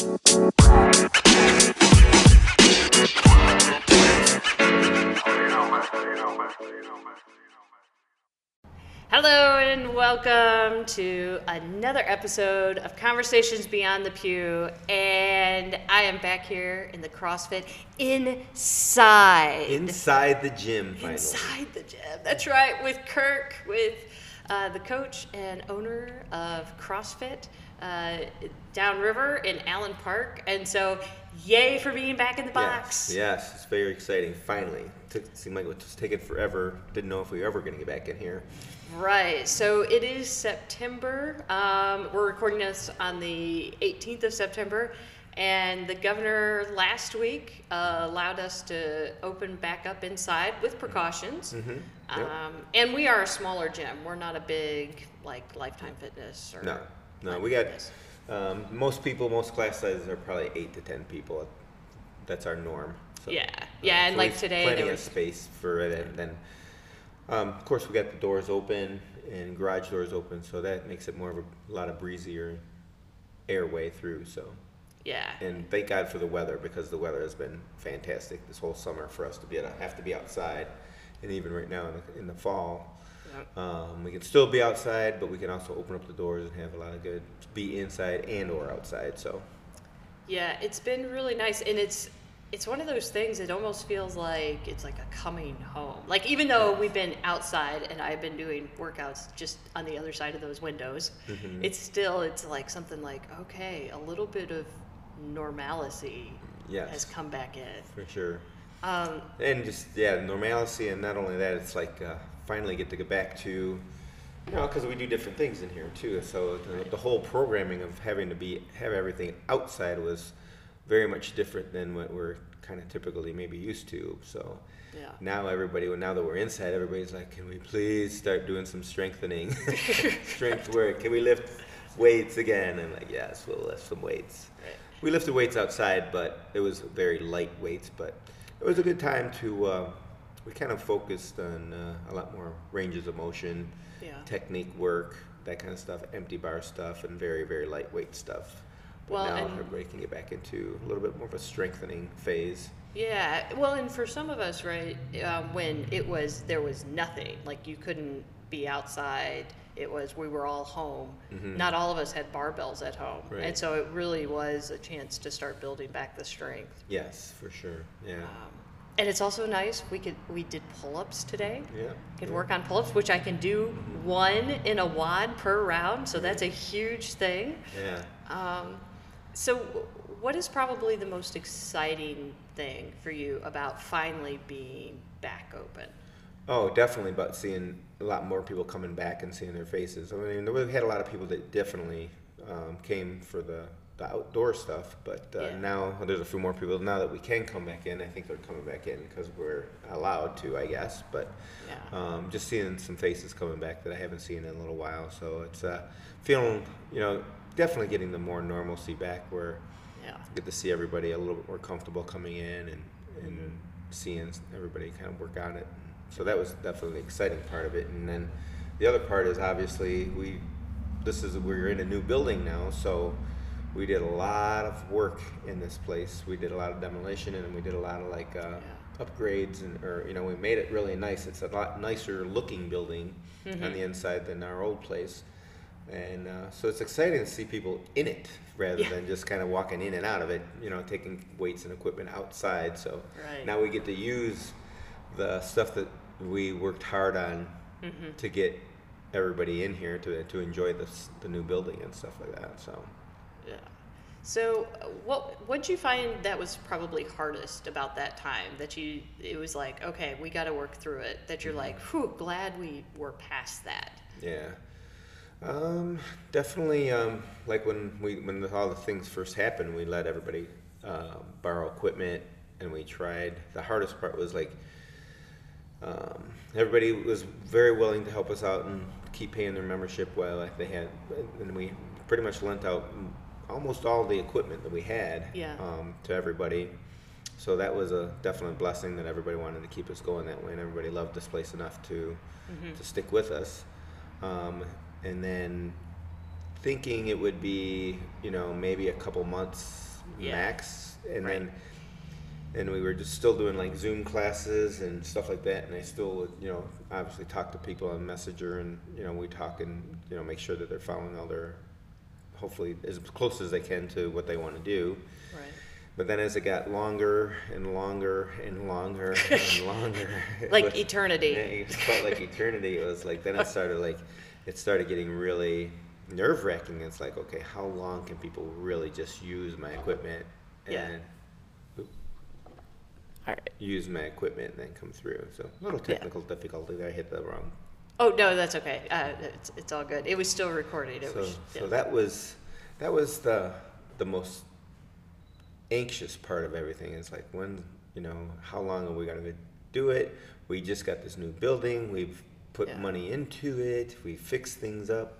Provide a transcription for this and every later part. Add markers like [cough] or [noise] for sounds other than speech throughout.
Hello and welcome to another episode of Conversations Beyond the Pew. And I am back here in the CrossFit inside. Inside the gym, finally. Inside the gym. That's right, with Kirk, with uh, the coach and owner of CrossFit uh, Downriver in Allen Park. And so, yay for being back in the box. Yes, yes, it's very exciting. Finally, took seemed like it was taking forever. Didn't know if we were ever going to get back in here. Right. So it is September. Um, we're recording this on the 18th of September. And the governor last week uh, allowed us to open back up inside with precautions. Mm-hmm. Yep. Um, and we are a smaller gym. We're not a big, like, Lifetime Fitness or. No, no, we got um, most people. Most class sizes are probably eight to ten people. That's our norm. So, Yeah. Yeah, and so like we've today plenty there of was- space for it, and then um, of course we got the doors open and garage doors open, so that makes it more of a lot of breezier airway through. So. Yeah. And thank God for the weather because the weather has been fantastic this whole summer for us to be able to have to be outside, and even right now in the, in the fall. Um, we can still be outside, but we can also open up the doors and have a lot of good be inside and or outside. So Yeah, it's been really nice, and it's it's one of those things. It almost feels like it's like a coming home. Like even though we've been outside and I've been doing workouts just on the other side of those windows, Mhm. it's still it's like something like okay, a little bit of normalcy Yes. has come back in. for sure, Um, and just yeah, normalcy, and not only that, it's like uh, finally get to go back to. You know, because we do different things in here too. So the, the whole programming of having to be have everything outside was very much different than what we're kind of typically maybe used to. So yeah. now everybody, well, now that we're inside, everybody's like, can we please start doing some strengthening, [laughs] strength work? Can we lift weights again? And like, yes, we'll lift some weights. Right. We lifted weights outside, but it was very light weights. But it was a good time to. Uh, we kind of focused on uh, a lot more ranges of motion, Yeah. technique work, that kind of stuff, empty bar stuff, and very very lightweight stuff. But Well, now everybody can get back into a little bit more of a strengthening phase. Yeah, well, and for some of us, right, um, when it was there was nothing, like you couldn't be outside. It was we were all home. Mhm. Not all of us had barbells at home, Right. and so it really was a chance to start building back the strength. Yes, for sure. Yeah. Um, and it's also nice we could we did pull-ups today. Yeah. Could yeah. work on pull-ups, which I can do one in a WOD per round, so that's a huge thing. Yeah. Um, so, what is probably the most exciting thing for you about finally being back open? Oh, definitely. But seeing a lot more people coming back and seeing their faces. I mean, we've had a lot of people that definitely um, came for the, the outdoor stuff, but uh, Yeah. now there's a few more people. Now that we can come back in, I think they're coming back in because we're allowed to, I guess. But Yeah. um, just seeing some faces coming back that I haven't seen in a little while. So it's uh, feeling, you know, definitely getting the more normalcy back where Yeah. get to see everybody a little bit more comfortable coming in and, and seeing everybody kind of work on it. So that was definitely the exciting part of it. And then the other part is obviously we, this is, we're in a new building now, so we did a lot of work in this place. We did a lot of demolition and we did a lot of like, uh, upgrades and, or, you know, we made it really nice. It's a lot nicer looking building on the inside than our old place. And uh, so it's exciting to see people in it rather Yeah. than just kind of walking in and out of it, you know, taking weights and equipment outside. So Right. now we get to use the stuff that we worked hard on Mm-hmm. to get everybody in here to, to enjoy this, the new building and stuff like that. So Yeah. So, what what'd you find that was probably hardest about that time? That you it was like, okay, we got to work through it. That you're like, whew, glad we were past that. Yeah. Um, definitely, um, like when we when all the things first happened, we let everybody uh, borrow equipment, and we tried. The hardest part was like um, everybody was very willing to help us out and keep paying their membership while like they had, and we pretty much lent out almost all the equipment that we had Yeah. um, to everybody. So that was a definite blessing that everybody wanted to keep us going that way, and everybody loved this place enough to Mm-hmm. to stick with us. Um, and then thinking it would be, you know, maybe a couple months Yeah. max, and Right. then and we were just still doing like Zoom classes and stuff like that. And I still would, you know, obviously talk to people on Messenger, and you know, we talk and you know, make sure that they're following all their, hopefully as close as they can to what they want to do. Right. But then as it got longer and longer and longer and [laughs] longer, Like was- eternity. It felt like eternity. It was like then it started like it started getting really nerve wracking. It's like okay, how long can people really just use my equipment and Yeah. All right. use my equipment and then come through? So a little Yeah. technical difficulty there. I hit the wrong. Oh no, that's okay. Uh, it's it's all good. It was still recorded. It So was. so that was that was the the most anxious part of everything. It's like when you know how long are we gonna do it? We just got this new building. We've put Yeah. money into it. We fixed things up,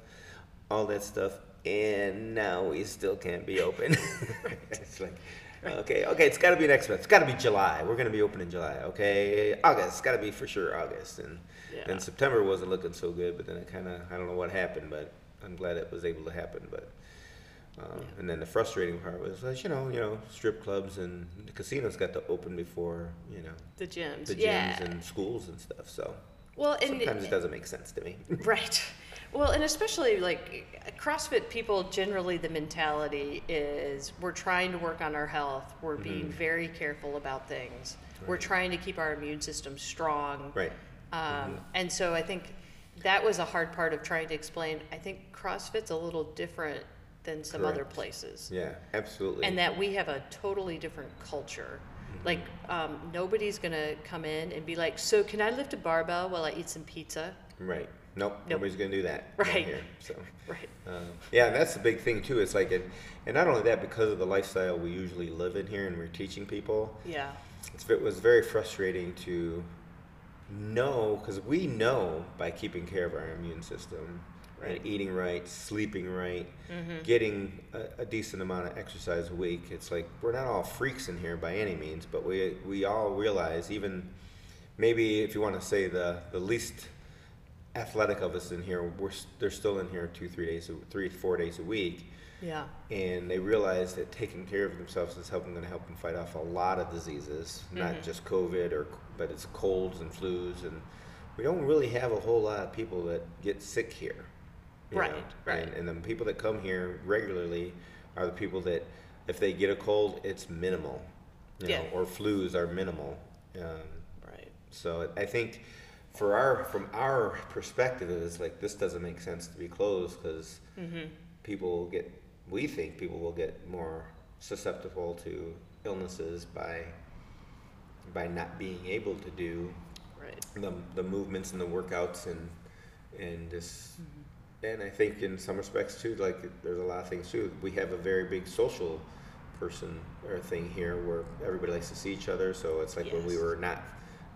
all that stuff, and now we still can't be open. [laughs] it's like. Okay, okay, it's got to be next month. It's got to be July. We're gonna be open in July. Okay, August. It's got to be for sure August. And Yeah. then September wasn't looking so good, but then it kind of I don't know what happened, but I'm glad it was able to happen. But um, and then the frustrating part was, you know, you know, strip clubs and the casinos got to open before you know the gyms. the gyms yeah. and schools and stuff. So well, and sometimes it doesn't make sense to me. Right. Well, and especially like CrossFit people, generally the mentality is we're trying to work on our health. We're being very careful about things. We're trying to keep our immune system strong. right. Um, And so I think that was a hard part of trying to explain. I think CrossFit's a little different than some other places. Yeah. Absolutely. And that we have a totally different culture. Like, um, nobody's gonna come in and be like, so can I lift a barbell while I eat some pizza? right. Nope. Nope. Nobody's gonna do that Right. here. So. [laughs] Right. Um, yeah, and that's the big thing too. It's like, and, and not only that, because of the lifestyle we usually live in here, and we're teaching people, Yeah. it's, it was very frustrating to know because we know by keeping care of our immune system Right. and eating right, sleeping right, Mm-hmm. getting a, a decent amount of exercise a week. It's like we're not all freaks in here by any means, but we we all realize even maybe if you want to say the the least athletic of us in here, we're they're still in here two three days three four days a week Yeah. and they realize that taking care of themselves is helping going to help them fight off a lot of diseases, not Mhm. just COVID or but it's colds and flus, and we don't really have a whole lot of people that get sick here. Right, know? right. And, and the people that come here regularly are the people that if they get a cold, it's minimal, you Yeah. know, or flus are minimal. Um, Right. so I think for our from our perspective, it's like this doesn't make sense to be closed because Mm-hmm. people will get. We think people will get more susceptible to illnesses by by not being able to do Right. the the movements and the workouts and and this. And I think in some respects too, like there's a lot of things too. We have a very big social person or thing here where everybody likes to see each other. So it's like when we were not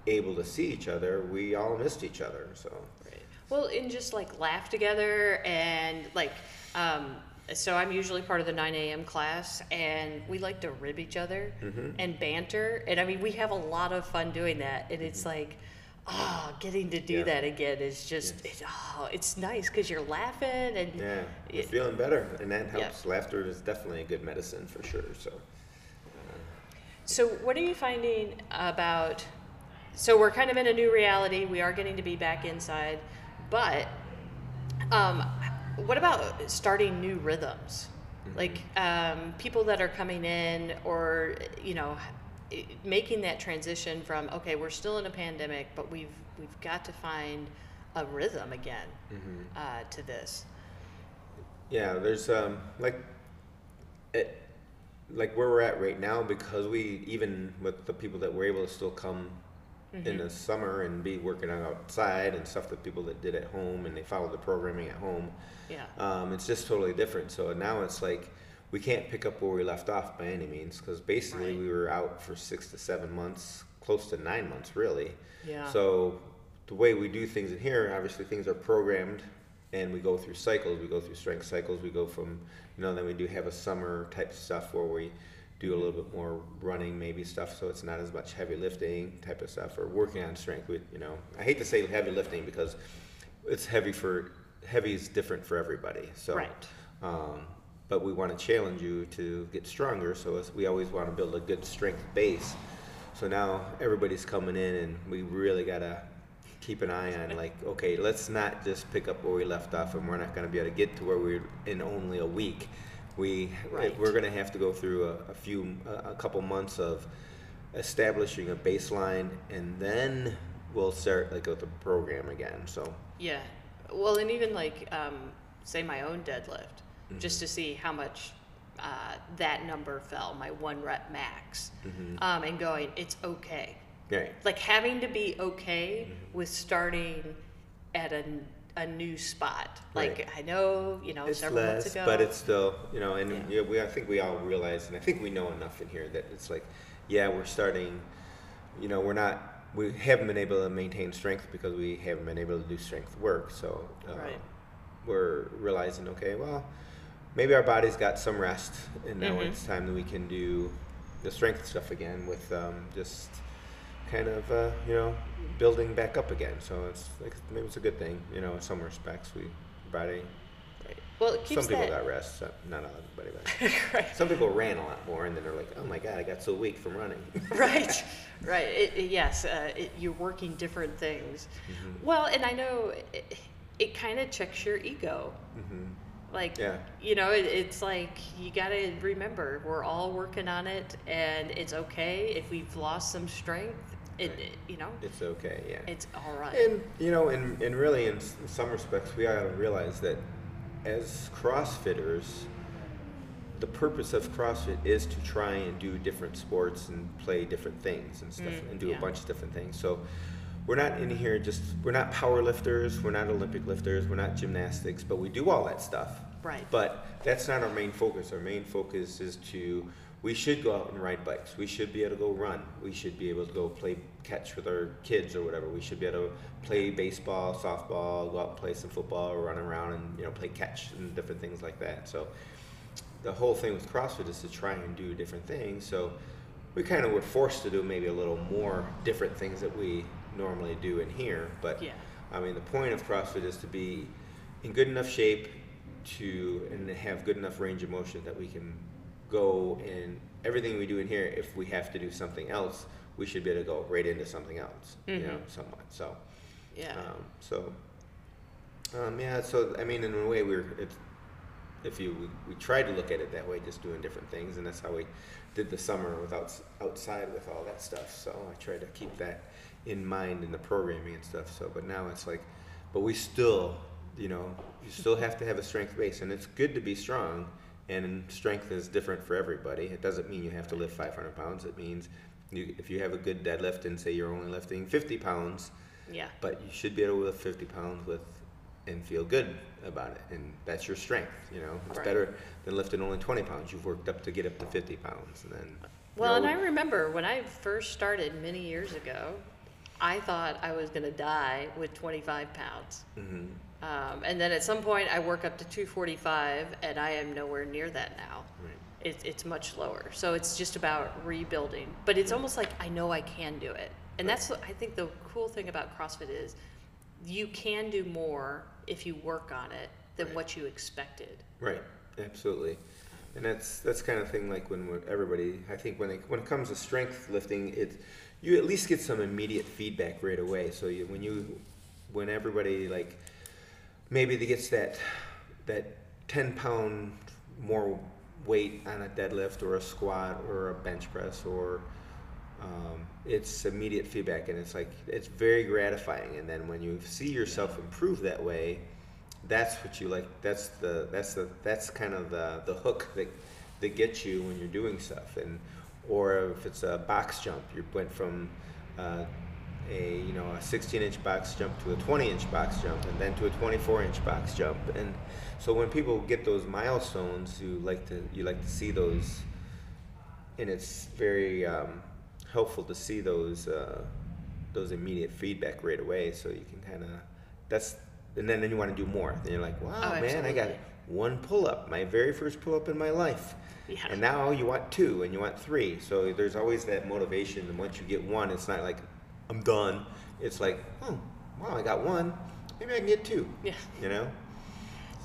able to see each other, we all missed each other. So Right. Well, and just like laugh together and like, um, so I'm usually part of the 9 a.m. class, and we like to rib each other Mhm. and banter. And I mean, we have a lot of fun doing that. And it's like, oh, getting to do Mm-hmm. Yeah. that again is just, Yes. it's, oh, it's nice because you're laughing and yeah, we're it- feeling better, and that Yeah. helps. Laughter is definitely a good medicine for sure. So. So, what are you finding about? So, we're kind of in a new reality. We are getting to be back inside, but um, what about starting new rhythms? Like um, people that are coming in, or you know, making that transition from okay, we're still in a pandemic, but we've we've got to find a rhythm again Mhm. uh, to this. Yeah, there's um like it like where we're at right now because we even with the people that were able to still come in the summer and be working out outside and stuff that people that did at home and they followed the programming at home Yeah. um, it's just totally different so now it's like we can't pick up where we left off by any means because basically Right. we were out for six to seven months close to nine months really Yeah. so the way we do things in here, obviously things are programmed and we go through cycles. We go through strength cycles. We go from, you know, then we do have a summer type stuff where we do a little bit more running maybe stuff so it's not as much heavy lifting type of stuff or working on strength with, you know, I hate to say heavy lifting because it's heavy for, heavy is different for everybody. So, Right. Um, but we want to challenge you to get stronger. So it's, we always want to build a good strength base. So now everybody's coming in, and we really gotta keep an eye on like, okay, let's not just pick up where we left off, and we're not gonna be able to get to where we're in only a week. We Right. we're gonna have to go through a, a few a, a couple months of establishing a baseline, and then we'll start like with the program again. So Yeah. Well, and even like, um, say my own deadlift, Mm-hmm. just to see how much uh, that number fell, my one rep max, Mm-hmm. um, and going, it's okay. right, Like having to be okay with starting at a, a new spot. Like Right. I know, you know, it's several months ago. but it's still you know, and Yeah. yeah. we I think we all realize, and I think we know enough in here that it's like, yeah, we're starting. You know, we're not. We haven't been able to maintain strength because we haven't been able to do strength work. So uh, Right. we're realizing, okay, well, maybe our body's got some rest, and now Mhm. it's time that we can do the strength stuff again with um, just kind of uh, you know building back up again. So it's like maybe it's a good thing, you know, in some respects. We body Right. Well, it keeps some people that. got rest, so not everybody. But [laughs] right. some people ran a lot more, and then they're like, "Oh my god, I got so weak from running." [laughs] right right it, it- yes uh, it, you're working different things well and i know it, it kind of checks your ego hmm like Yeah. you know it, it's like you got to remember we're all working on it and it's okay if we've lost some strength it, Right. it- you know It's okay, yeah. it's all right And you know, and, and really, in, some respects, we gotta realize that as CrossFitters, the purpose of CrossFit is to try and do different sports and play different things and stuff, Mm, and do yeah. a bunch of different things. So we're not in here just we're not power lifters, we're not Olympic lifters, we're not gymnastics, but we do all that stuff. Right. But that's not our main focus. Our main focus is to we should go out and ride bikes. We should be able to go run. We should be able to go play catch with our kids or whatever. We should be able to play baseball, softball, go out and play some football, run around and you know play catch and different things like that. So the whole thing with CrossFit is to try and do different things. So we kind of were forced to do maybe a little more different things that we normally do in here. But Yeah. I mean, the point of CrossFit is to be in good enough shape to and have good enough range of motion that we can go and everything we do in here. If we have to do something else, we should be able to go right into something else. You know, Mhm. somewhat. So. yeah Um, so, um, yeah. So I mean, in a way, we're it's, if you we, we tried to look at it that way, just doing different things, and that's how we did the summer without outside with all that stuff. So I tried to keep that in mind in the programming and stuff. So, but now it's like, but we still, you know, you still have to have a strength base, and it's good to be strong. And strength is different for everybody. It doesn't mean you have to lift 500 pounds. It means you, if you have a good deadlift and say you're only lifting 50 pounds, yeah but you should be able to lift 50 pounds with and feel good about it and that's your strength you know it's Right. better than lifting only 20 pounds you've worked up to get up to 50 pounds and then Well, and I remember when I first started many years ago, I thought I was going to die with 25 pounds. mhm, Um, and then at some point, I work up to 245, and I am nowhere near that now. right. It's, it's much lower. So it's just about rebuilding. But it's almost like I know I can do it. And that's, what I think, the cool thing about CrossFit is you can do more if you work on it than Right. what you expected. right absolutely and that's that's kind of thing like when everybody i think when it when it comes to strength lifting it you at least get some immediate feedback right away so you when you when everybody like maybe they gets that that 10 pound more weight on a deadlift or a squat or a bench press or um, it's immediate feedback and it's like it's very gratifying. And then when you see yourself improve that way that's what you like that's the that's the that's kind of the the hook that that gets you when you're doing stuff. And or if it's a box jump you went from uh, a you know a 16 inch box jump to a 20 inch box jump and then to a 24 inch box jump. And so when people get those milestones you like to you like to see those and it's very um, helpful to see those uh, those immediate feedback right away so you can kind of that's and then, then you want to do more. Then you're like wow Oh, man i got one pull-up my very first pull-up in my life. Yeah. and now you want two and you want three. So there's always that motivation and once you get one it's not like i'm done it's like oh wow i got one maybe i can get two Yeah. you know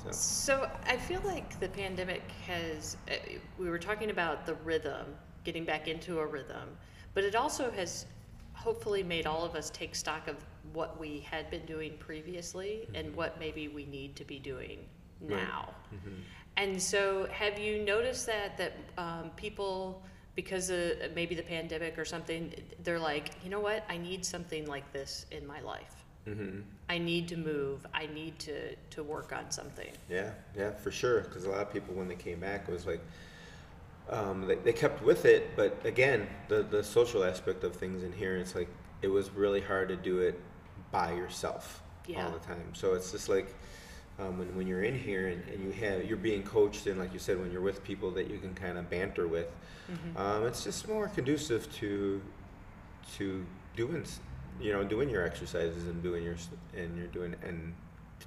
So So I feel like the pandemic has, uh, we were talking about the rhythm, getting back into a rhythm, but it also has hopefully made all of us take stock of what we had been doing previously and what maybe we need to be doing Mm-hmm. Right. now. mhm. And so, have you noticed that that um, people, because of maybe the pandemic or something, they're like, you know what, I need something like this in my life. Mhm. I need to move. I need to to work on something. Yeah, yeah, for sure. Because a lot of people, when they came back, it was like, um, they, they kept with it, but again, the the social aspect of things in here, it's like it was really hard to do it by yourself Yeah. all the time. So it's just like um, when when you're in here and, and you have you're being coached, and like you said, when you're with people that you can kind of banter with, um, it's just more conducive to to doing you know doing your exercises and doing your and you're doing and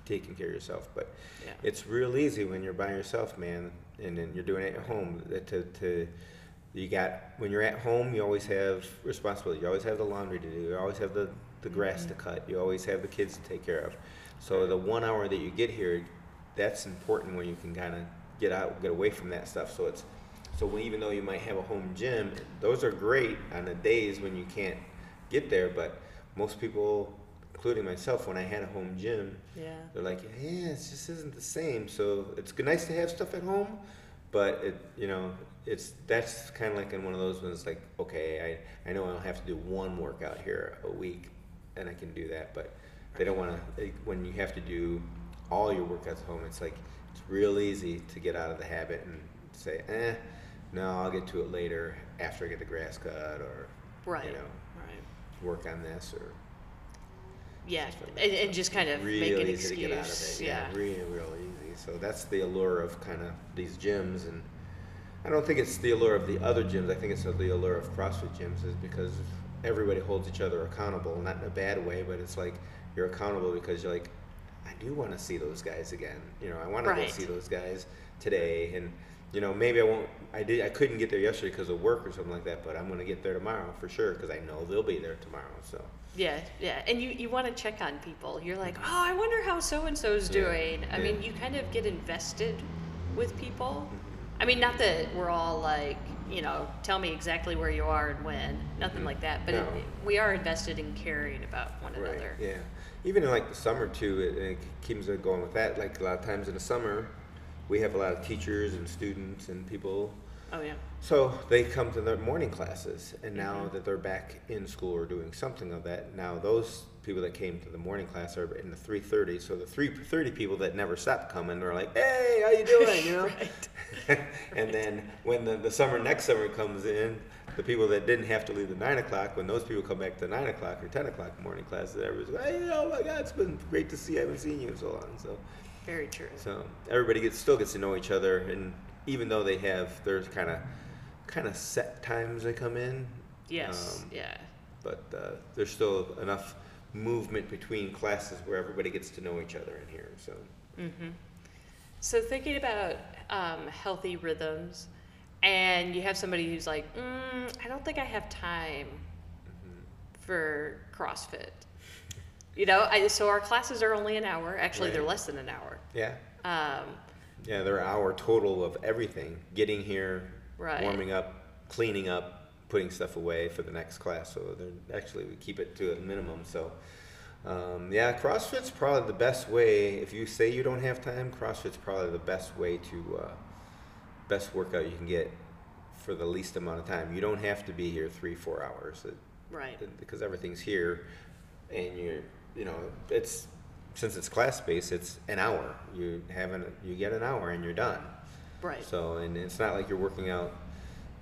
taking care of yourself. But Yeah. it's real easy when you're by yourself man and then you're doing it at home. That to, to you got when you're at home you always have responsibility. You always have the laundry to do. You always have the, the grass to cut. You always have the kids to take care of so the one hour that you get here that's important when you can kind of get out get away from that stuff so it's so when, even though you might have a home gym those are great on the days when you can't get there but most people including myself when i had a home gym Yeah. they're like, yeah, it just isn't the same. So it's good, nice to have stuff at home, but it, you know, it's that's kind of like in one of those ones. Like, okay, I I know I'll have to do one workout here a week, and I can do that. But they don't want to. When you have to do all your workouts at home, it's like it's real easy to get out of the habit and say, eh, no, I'll get to it later after I get the grass cut or Right. you know Right. work on this or Yeah. And, and just kind of really make an easy excuse. to get out of it. Yeah. real, real easy. So that's the allure of kind of these gyms, and I don't think it's the allure of the other gyms. I think it's the allure of CrossFit gyms is because everybody holds each other accountable, not in a bad way, but it's like you're accountable because you're like, I do want to see those guys again. You know, I want to go see those guys today, and you know, maybe I won't. I did. I couldn't get there yesterday because of work or something like that, but I'm going to get there tomorrow for sure because I know they'll be there tomorrow. So. Yeah, yeah, and you, you want to check on people. You're like, mm-hmm. oh, I wonder how so and so's Yeah, doing. I yeah. mean, you kind of get invested with people. Mm-hmm. I mean, not that we're all like, you know, tell me exactly where you are and when, nothing Mhm. like that. But No. it, we are invested in caring about one Right. another. Yeah. Even in like the summer too, it, it keeps going with that. Like a lot of times in the summer, we have a lot of teachers and students and people. Oh yeah. So they come to their morning classes, and now Mhm. that they're back in school or doing something of that, now those people that came to the morning class are in the 3:30. So the 3:30 people that never stopped coming are like, "Hey, how you doing?" You know. [laughs] and then when the, the summer next summer comes in, the people that didn't have to leave at nine o'clock, when those people come back to nine o'clock or ten o'clock morning classes, everybody's like, "Hey, oh my God, it's been great to see. you. I haven't seen you in so long." So. Very true. So everybody gets still gets to know each other, and even though they have their kind of kind of set times they come in, Yes. um, yeah. but uh, there's still enough movement between classes where everybody gets to know each other in here. So Mm-hmm. So thinking about um, healthy rhythms, and you have somebody who's like, mm, I don't think I have time for CrossFit. You know, I, so our classes are only an hour. Actually, they're less than an hour. yeah, Um, yeah, they're an hour total of everything: getting here, Right. warming up, cleaning up, putting stuff away for the next class. So they're actually we keep it to a minimum. So. Um, yeah, CrossFit's probably the best way. If you say you don't have time, CrossFit's probably the best way to uh, best workout you can get for the least amount of time. You don't have to be here three, four hours it, right. because everything's here, and you're, you know, it's since it's class based, it's an hour. You have an, you get an hour and you're done. Right. So, and it's not like you're working out.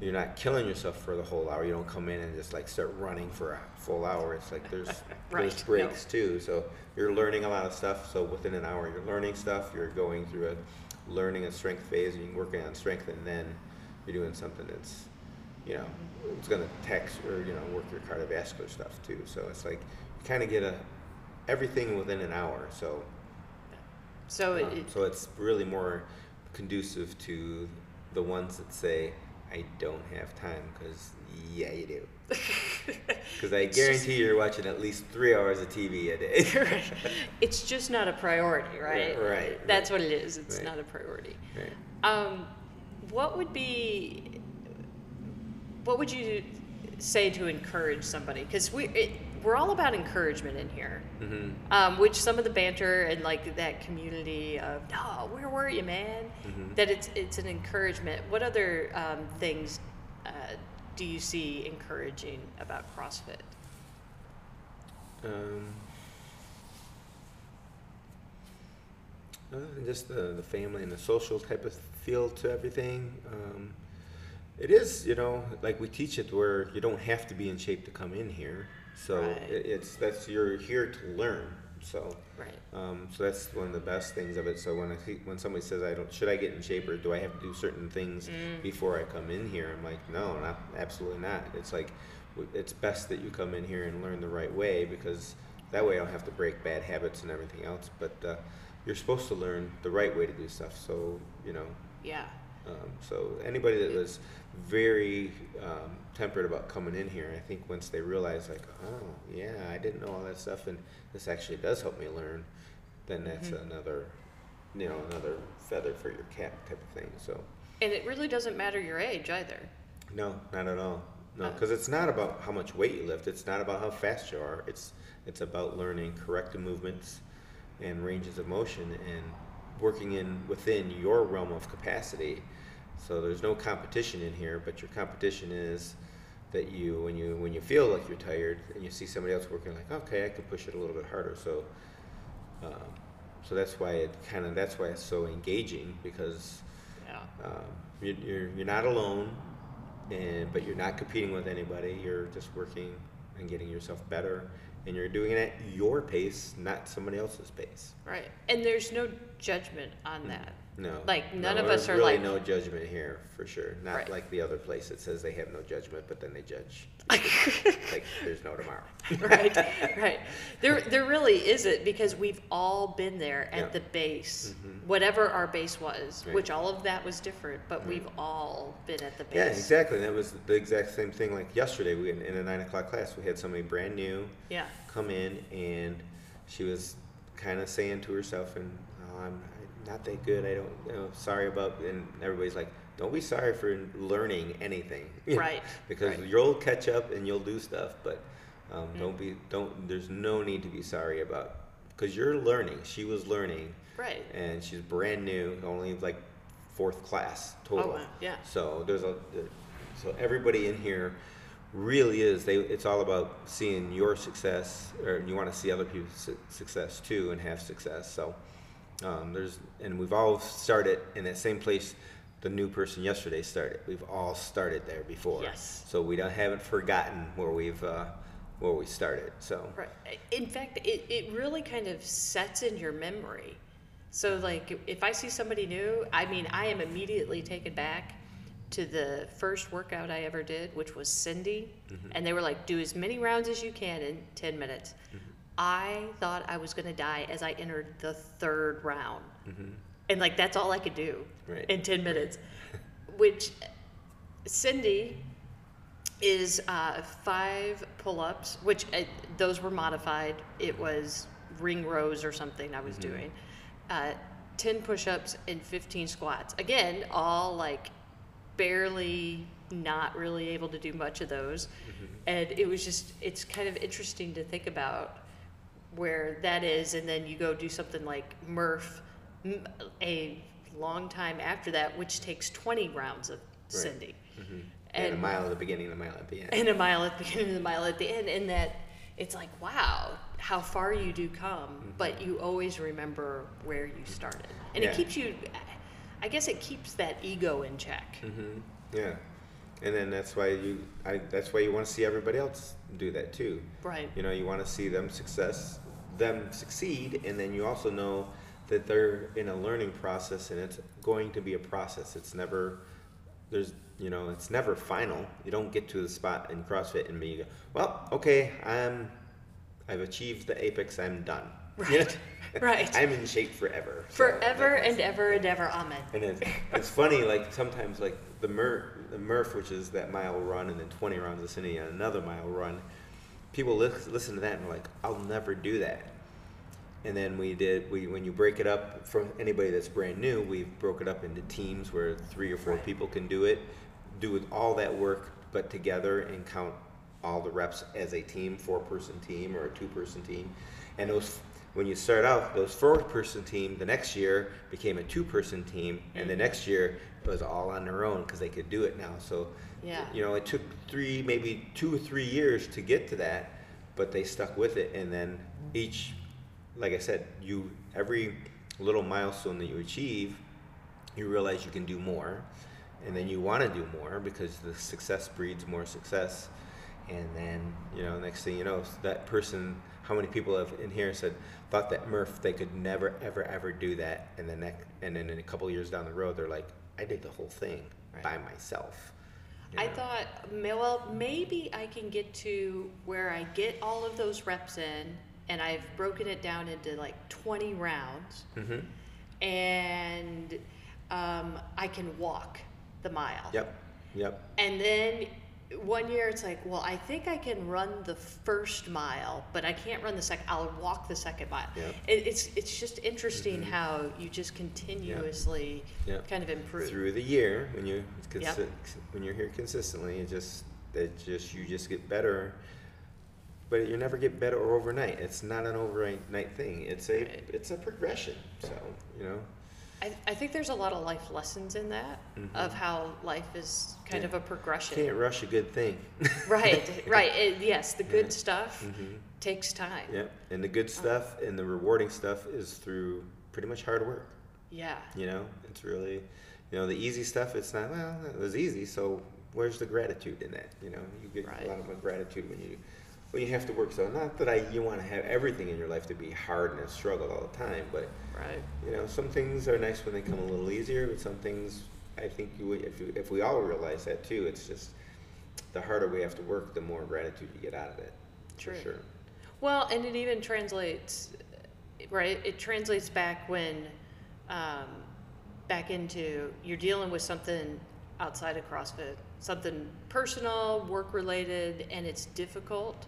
You're not killing yourself for the whole hour. You don't come in and just like start running for a full hour. It's like there's [laughs] Right, there's breaks too. So you're learning a lot of stuff. So within an hour, you're learning stuff. You're going through a learning a strength phase. You're working on strength, and then you're doing something that's, you know, it's going to text or you know work your cardiovascular stuff too. So it's like you kind of get a everything within an hour. So So it, um, so it's really more conducive to the ones that say, I don't have time because yeah, you do. [laughs] Because I guarantee you're watching at least three hours of TV a day. [laughs] it's just not a priority, right? Right, right, That's right. what it is. It's Right. not a priority. right. Um, what would be, what would you say to encourage somebody? Because we, it, we're all about encouragement in here. hmm Um, which some of the banter and like that community of, no, where were you, man? Mhm. That it's it's an encouragement. What other um, things uh, do you see encouraging about CrossFit? Um, other than just the, the family and the social type of feel to everything, um, it is, you know, like we teach it where you don't have to be in shape to come in here. So Right. it, it's that's you're here to learn. So Right. um, so that's one of the best things of it. So when I see, when somebody says I don't should I get in shape or do I have to do certain things Mm. before I come in here, I'm like no, not absolutely not. It's like it's best that you come in here and learn the right way because that way I don't have to break bad habits and everything else. But uh, you're supposed to learn the right way to do stuff. So you know, Yeah. um, so anybody that was very um, tempered about coming in here, I think once they realize like, oh yeah, I didn't know all that stuff, and this actually does help me learn, then that's Mhm. another, you know, another feather for your cap type of thing. So And it really doesn't matter your age either. no, not at all. No, Uh. because it's not about how much weight you lift. It's not about how fast you are. It's it's about learning correct movements and ranges of motion and working in within your realm of capacity. So there's no competition in here, but your competition is that you when you when you feel like you're tired and you see somebody else working like okay I can push it a little bit harder. So um, so that's why it kind of that's why it's so engaging because Yeah. um, you, you're you're not alone, and but you're not competing with anybody. You're just working and getting yourself better, and you're doing it at your pace, not somebody else's pace. Right. And there's no judgment on that. No, Like, none no, of us are really like- no judgment here for sure. Not Right. like the other place that says they have no judgment, but then they judge. [laughs] like there's no tomorrow. [laughs] right, [laughs] right. There, there really isn't because we've all been there at Yeah. the base, Mhm. whatever our base was, Right. which all of that was different, but Right. we've all been at the base. Yeah, exactly. That was the exact same thing. Like yesterday, we in a nine o'clock class, we had somebody brand new Yeah. come in and she was kind of saying to herself and I'm not that good i don't you know sorry about and everybody's like don't be sorry for learning anything [laughs] Right, because right. you'll catch up and you'll do stuff but um, Mm. don't be don't there's no need to be sorry about because you're learning she was learning Right. and she's brand new only like fourth class total Oh, wow. Yeah. so there's a so everybody in here really is they it's all about seeing your success or you want to see other people's success too and have success so um, there's and we've all started in that same place the new person yesterday started we've all started there before Yes. so we don't haven't forgotten where we've uh, where we started so Right. In fact, it, it really kind of sets in your memory. So, like, if I see somebody new, I mean, I am immediately taken back to the first workout I ever did, which was Cindy. And they were like, do as many rounds as you can in 10 minutes. I thought I was going to die as I entered the third round. And, like, that's all I could do Right. in 10 minutes. Which Cindy is uh, five pull-ups, which uh, those were modified. It was ring rows or something I was doing. Uh, Ten push-ups and fifteen squats. Again, all like barely, not really able to do much of those. And it was just, it's kind of interesting to think about where that is, and then you go do something like Murph, a long time after that, which takes twenty rounds of Cindy. mhm. and, a mile at the beginning and a mile at the end. And a mile at the beginning and a mile at the end and that it's like wow how far you do come but you always remember where you started. And Yeah. it keeps you i guess it keeps that ego in check. Hmm Yeah, and then that's why you, I, that's why you want to see everybody else do that too. right You know, you want to see them success, them succeed, and then you also know that they're in a learning process, and it's going to be a process. It's never, there's, you know, it's never final. You don't get to the spot in CrossFit and be, like, well, okay, I'm, I've achieved the apex. I'm done. You [laughs] know? Right. I'm in shape forever. so Forever and ever and ever, amen. And it's, it's funny, like sometimes, like the Murph, the Murph, which is that mile run, and then 20 rounds of Cindy on another mile run. People lis- listen to that and are like, "I'll never do that." And then we did. We when you break it up for anybody that's brand new, we've broke it up into teams where three or four Right. people can do it, do all that work, but together and count all the reps as a team, four-person team or a two-person team. And those, when you start out, those four-person team, the next year became a two-person team, and the mm-hmm. next year it was all on their own because they could do it now. So, Yeah. you know, it took three, maybe two or three years to get to that, but they stuck with it. And then mm-hmm. each, like I said, you every little milestone that you achieve, you realize you can do more, and then you want to do more because the success breeds more success. And then, you know, next thing you know, that person, how many people have in here said, thought that Murph, they could never, ever, ever do that. And then, that, and then in a couple years down the road, they're like, I did the whole thing by myself. you I thought, well, maybe I can get to where I get all of those reps in, and I've broken it down into like 20 rounds, Mhm. and um, I can walk the mile. Yep, yep. And then one year it's like, well, I think I can run the first mile, but I can't run the second. I'll walk the second mile. Yep. It, it's it's just interesting mm-hmm. how you just continuously Yep. kind of improve. through the year when you Yep. consi- when you're here consistently it just it just you just get better but you never get better overnight it's not an overnight thing it's a Right. it's a progression so you know I, I think there's a lot of life lessons in that of how life is kind Yeah. of a progression. You can't rush a good thing right, [laughs] right. It, yes, the good Yeah. stuff Mhm. takes time. yep and the good stuff and the rewarding stuff is through pretty much hard work Yeah. you know it's really you know the easy stuff it's not well it was easy so where's the gratitude in that you know you get Right. a lot of gratitude when you when you have to work so not that i you want to have everything in your life to be hard and a struggle all the time but Right. you know some things are nice when they come a little easier but some things i think you, if, you, if we all realize that too it's just the harder we have to work the more gratitude you get out of it True. for sure Well, and it even translates, right? It translates back when, um, back into you're dealing with something outside of CrossFit, something personal, work related, and it's difficult.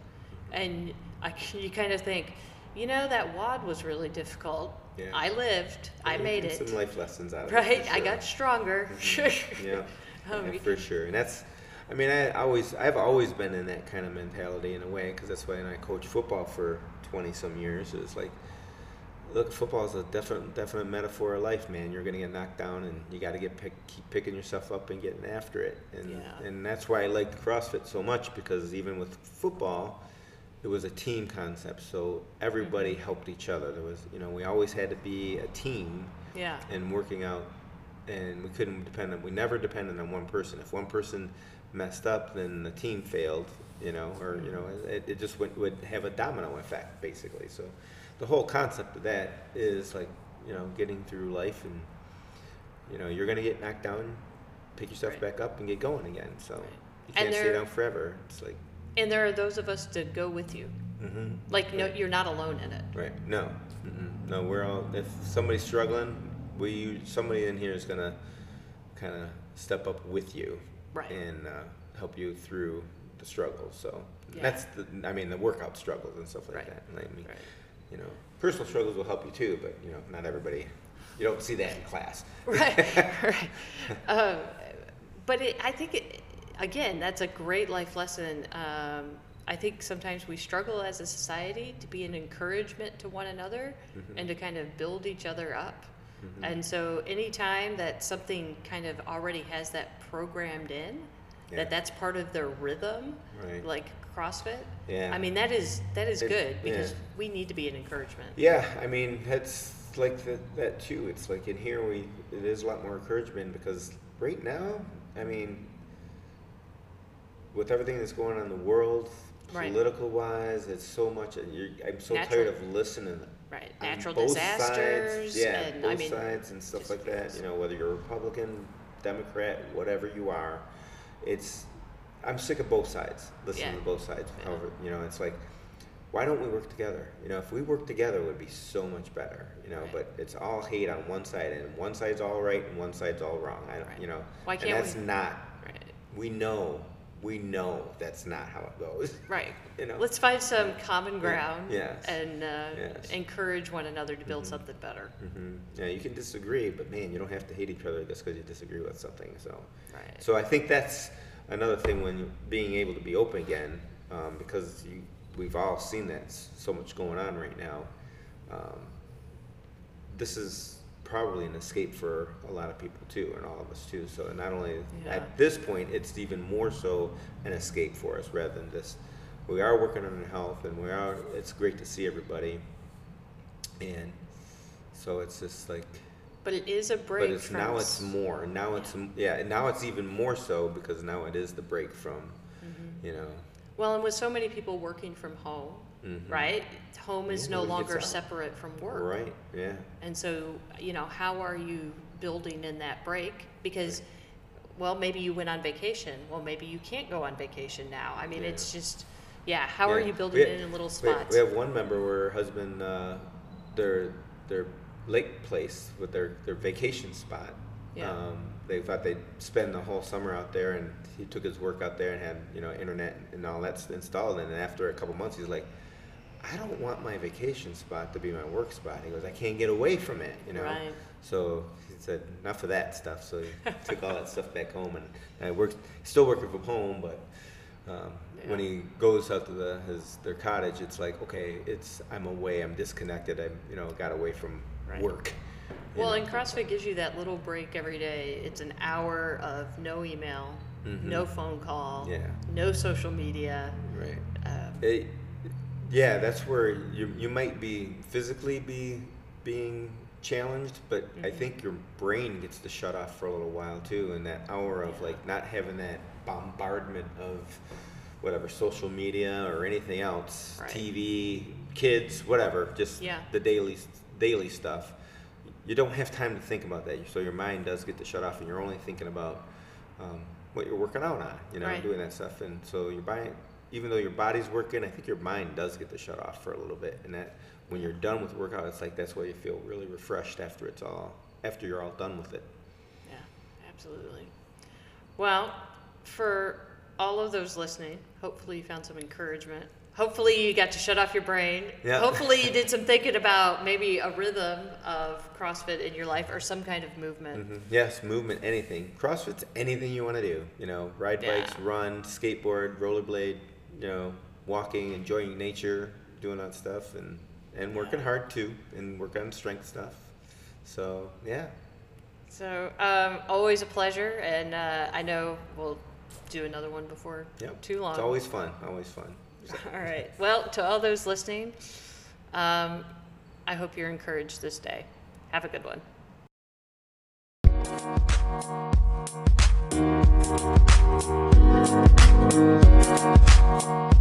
And I, you kind of think, you know, that WOD was really difficult. Yeah. I lived, I made it. some life lessons out of it Right? for I got stronger. [laughs] yeah, [laughs] Um, yeah, for sure. And that's, I mean, I always, I've always been in that kind of mentality in a way, because that's why I coached football for twenty some years. It's like, look, football is a definite, definite metaphor of life, man. You're gonna get knocked down, and you got to get pick, keep picking yourself up and getting after it. And Yeah. and that's why I liked CrossFit so much because even with football. It was a team concept, so everybody Mm-hmm. helped each other. There was, you know, we always had to be a team, yeah. and working out and we couldn't depend on we never depended on one person if one person messed up then the team failed you know or you know it, it just would, would have a domino effect basically so the whole concept of that is like you know getting through life and you know you're gonna get knocked down pick yourself Right. back up and get going again so you can't stay down forever it's like And there are those of us to go with you. hmm Like, no, you're not alone in it. Right. No. Mm-mm. No. We're all. If somebody's struggling, we somebody in here is gonna kind of step up with you Right. and uh, help you through the struggles. So Yeah. that's the. I mean, the workout struggles and stuff like Right. that. I mean, Right. you know, personal struggles will help you too, but you know, not everybody. You don't see that in class. right, [laughs] [laughs] right. Um, but it, I think, it, again, that's a great life lesson. Um, I think sometimes we struggle as a society to be an encouragement to one another Mhm. and to kind of build each other up. Mhm. And so, anytime that something kind of already has that programmed in, Yeah. that that's part of their rhythm, Right. like CrossFit. Yeah. I mean, that is that is It- good because yeah. we need to be an encouragement. Yeah, I mean that's like the, that too. It's like in here we it is a lot more encouragement because right now, I mean, with everything that's going on in the world, Right. political wise, it's so much. You're, I'm so Natural- tired of listening. Right. Natural both disasters. Sides. Yeah, and both I mean, sides and stuff like that. You know, whether you're Republican, Democrat, whatever you are, it's. I'm sick of both sides. Listening Yeah. to both sides. Yeah. However, you know, it's like why don't we work together? You know, if we work together, it would be so much better. You know, Right. but it's all hate on one side, and one side's all right, and one side's all wrong. I don't, Right. you know, Why can't that's we- not. Right. We know, we know that's not how it goes. Right. You know. Let's find some common ground Yes. and uh, Yes. encourage one another to build Mhm. something better. hmm Yeah, you can disagree, but man, you don't have to hate each other just because you disagree with something. So. Right. So I think that's another thing when being able to be open again, um, because you, we've all seen that so much going on right now. Um, this is probably an escape for a lot of people too, and all of us too. So not only Yeah. at this point, it's even more so an escape for us rather than just we are working on our health, and we are. It's great to see everybody, and so it's just like But it is a break but it's now it's more. Now it's yeah. and Now it's even more so because now it is the break from, Mm-hmm. you know. Well, and with so many people working from home, Mhm. right? Home is Yeah, no longer separate from work. Right. Yeah. And so, you know, how are you building in that break? Because, well, maybe you went on vacation. Well, maybe you can't go on vacation now. I mean, Yeah. it's just, yeah, how are you building had- it in little spots? We have one member where her husband, uh, their their lake place with their their vacation spot. Yeah. Um, they thought they'd spend the whole summer out there, and he took his work out there and had you know internet and all that installed. And then after a couple months, he's like, I don't want my vacation spot to be my work spot. He goes, I can't get away from it, you know. Right. So he said, enough of that stuff. So he took all that stuff back home, and I worked, still working from home, but um, when he goes out to the his their cottage, it's like, okay, it's I'm away, I'm disconnected, I'm you know got away from Right. work. Well, know. and CrossFit gives you that little break every day. It's an hour of no email, Mhm. no phone call, Yeah. no social media. right. Um, It, yeah, that's where you you might be physically be being challenged, but I Mhm. think your brain gets to shut off for a little while too, and that hour of like not having that bombardment of whatever social media or anything else, Right. TV, kids, whatever, just Yeah. the daily daily stuff. You don't have time to think about that, so your mind does get to shut off, and you're only thinking about um, what you're working out on, you know, Right. doing that stuff, and so your body, even though your body's working, I think your mind does get to shut off for a little bit, and that when you're done with workout, it's like that's why you feel really refreshed after it's all after you're all done with it. Yeah, absolutely. Well, for all of those listening, hopefully you found some encouragement. Hopefully you got to shut off your brain. Yeah. Hopefully you did [laughs] some thinking about maybe a rhythm of CrossFit in your life or some kind of movement. Mhm. Yes, movement, anything. CrossFit's anything you want to do. You know, ride Yeah. bikes, run, skateboard, rollerblade. You know, walking, enjoying nature, doing that stuff, and and working hard too, and work on strength stuff. So yeah, So um, always a pleasure, and uh, I know we'll do another one before yep. too long. It's always fun. Always fun. [laughs] So- All right. Well, to all those listening, um, I hope you're encouraged this day. Have a good one. Thank you.